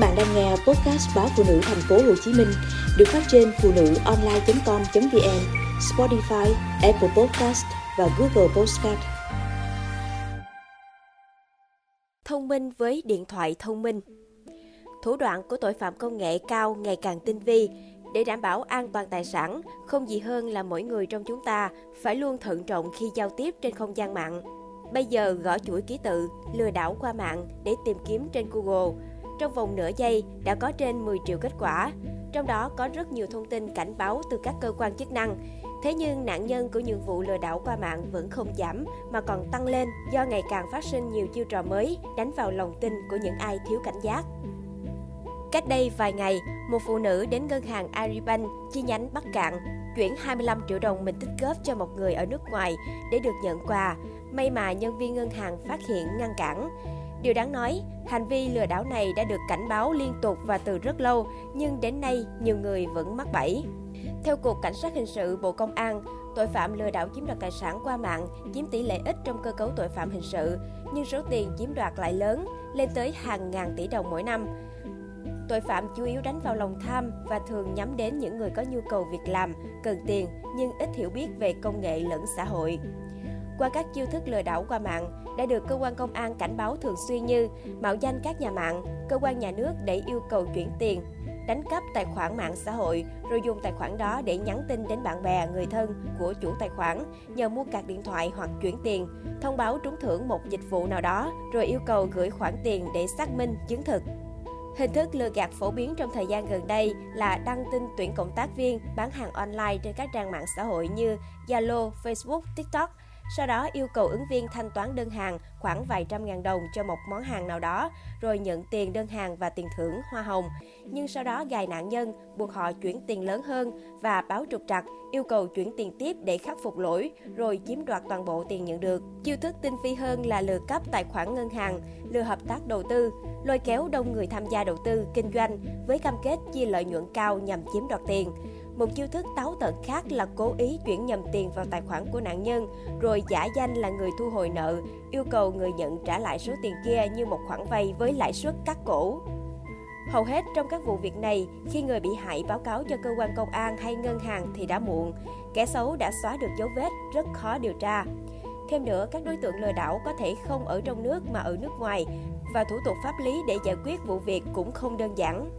bạn đang nghe podcast báo phụ nữ thành phố Hồ Chí Minh được phát trên phụ nữ online.com.vn, Spotify, Apple Podcast và Google Podcast. Thông minh với điện thoại thông minh. Thủ đoạn của tội phạm công nghệ cao ngày càng tinh vi, để đảm bảo an toàn tài sản, không gì hơn là mỗi người trong chúng ta phải luôn thận trọng khi giao tiếp trên không gian mạng. Bây giờ gõ chuỗi ký tự, lừa đảo qua mạng để tìm kiếm trên Google. Trong vòng nửa giây đã có trên 10 triệu kết quả. Trong đó có rất nhiều thông tin cảnh báo từ các cơ quan chức năng. Thế nhưng nạn nhân của những vụ lừa đảo qua mạng vẫn không giảm mà còn tăng lên do ngày càng phát sinh nhiều chiêu trò mới đánh vào lòng tin của những ai thiếu cảnh giác. Cách đây vài ngày, một phụ nữ đến ngân hàng Agribank chi nhánh Bắc Cạn chuyển 25 triệu đồng mình tích góp cho một người ở nước ngoài để được nhận quà. May mà nhân viên ngân hàng phát hiện ngăn cản. Điều đáng nói, hành vi lừa đảo này đã được cảnh báo liên tục và từ rất lâu, nhưng đến nay nhiều người vẫn mắc bẫy. Theo Cục Cảnh sát Hình sự Bộ Công an, tội phạm lừa đảo chiếm đoạt tài sản qua mạng chiếm tỷ lệ ít trong cơ cấu tội phạm hình sự, nhưng số tiền chiếm đoạt lại lớn, lên tới hàng ngàn tỷ đồng mỗi năm. Tội phạm chủ yếu đánh vào lòng tham và thường nhắm đến những người có nhu cầu việc làm, cần tiền nhưng ít hiểu biết về công nghệ lẫn xã hội. Qua các chiêu thức lừa đảo qua mạng đã được cơ quan công an cảnh báo thường xuyên như mạo danh các nhà mạng, cơ quan nhà nước để yêu cầu chuyển tiền, đánh cắp tài khoản mạng xã hội rồi dùng tài khoản đó để nhắn tin đến bạn bè, người thân của chủ tài khoản nhờ mua cạc điện thoại hoặc chuyển tiền, thông báo trúng thưởng một dịch vụ nào đó rồi yêu cầu gửi khoản tiền để xác minh chứng thực. Hình thức lừa gạt phổ biến trong thời gian gần đây là đăng tin tuyển cộng tác viên bán hàng online trên các trang mạng xã hội như Zalo, Facebook, TikTok. Sau đó yêu cầu ứng viên thanh toán đơn hàng khoảng vài trăm ngàn đồng cho một món hàng nào đó, rồi nhận tiền đơn hàng và tiền thưởng hoa hồng. Nhưng sau đó gài nạn nhân, buộc họ chuyển tiền lớn hơn và báo trục trặc, yêu cầu chuyển tiền tiếp để khắc phục lỗi, rồi chiếm đoạt toàn bộ tiền nhận được. Chiêu thức tinh vi hơn là lừa cấp tài khoản ngân hàng, lừa hợp tác đầu tư, lôi kéo đông người tham gia đầu tư, kinh doanh với cam kết chia lợi nhuận cao nhằm chiếm đoạt tiền. Một chiêu thức táo tợn khác là cố ý chuyển nhầm tiền vào tài khoản của nạn nhân, rồi giả danh là người thu hồi nợ, yêu cầu người nhận trả lại số tiền kia như một khoản vay với lãi suất cắt cổ. Hầu hết trong các vụ việc này, khi người bị hại báo cáo cho cơ quan công an hay ngân hàng thì đã muộn, kẻ xấu đã xóa được dấu vết, rất khó điều tra. Thêm nữa, các đối tượng lừa đảo có thể không ở trong nước mà ở nước ngoài và thủ tục pháp lý để giải quyết vụ việc cũng không đơn giản.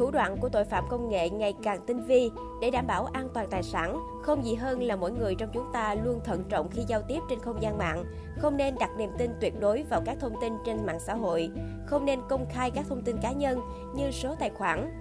Thủ đoạn của tội phạm công nghệ ngày càng tinh vi. Để đảm bảo an toàn tài sản, không gì hơn là mỗi người trong chúng ta luôn thận trọng khi giao tiếp trên không gian mạng, không nên đặt niềm tin tuyệt đối vào các thông tin trên mạng xã hội, không nên công khai các thông tin cá nhân như số tài khoản,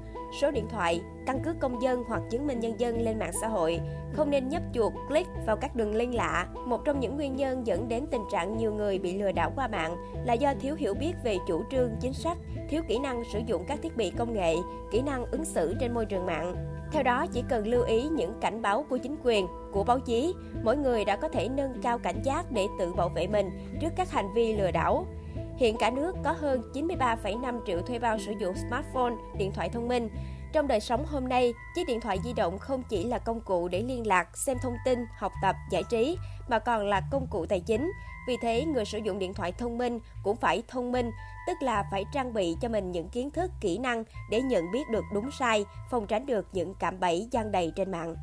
số điện thoại, căn cước công dân hoặc chứng minh nhân dân lên mạng xã hội, không nên nhấp chuột, click vào các đường link lạ. Một trong những nguyên nhân dẫn đến tình trạng nhiều người bị lừa đảo qua mạng là do thiếu hiểu biết về chủ trương, chính sách, thiếu kỹ năng sử dụng các thiết bị công nghệ, kỹ năng ứng xử trên môi trường mạng. Theo đó, chỉ cần lưu ý những cảnh báo của chính quyền, của báo chí, mỗi người đã có thể nâng cao cảnh giác để tự bảo vệ mình trước các hành vi lừa đảo. Hiện cả nước có hơn 93,5 triệu thuê bao sử dụng smartphone, điện thoại thông minh. Trong đời sống hôm nay, chiếc điện thoại di động không chỉ là công cụ để liên lạc, xem thông tin, học tập, giải trí, mà còn là công cụ tài chính. Vì thế, người sử dụng điện thoại thông minh cũng phải thông minh, tức là phải trang bị cho mình những kiến thức, kỹ năng để nhận biết được đúng sai, phòng tránh được những cạm bẫy gian đầy trên mạng.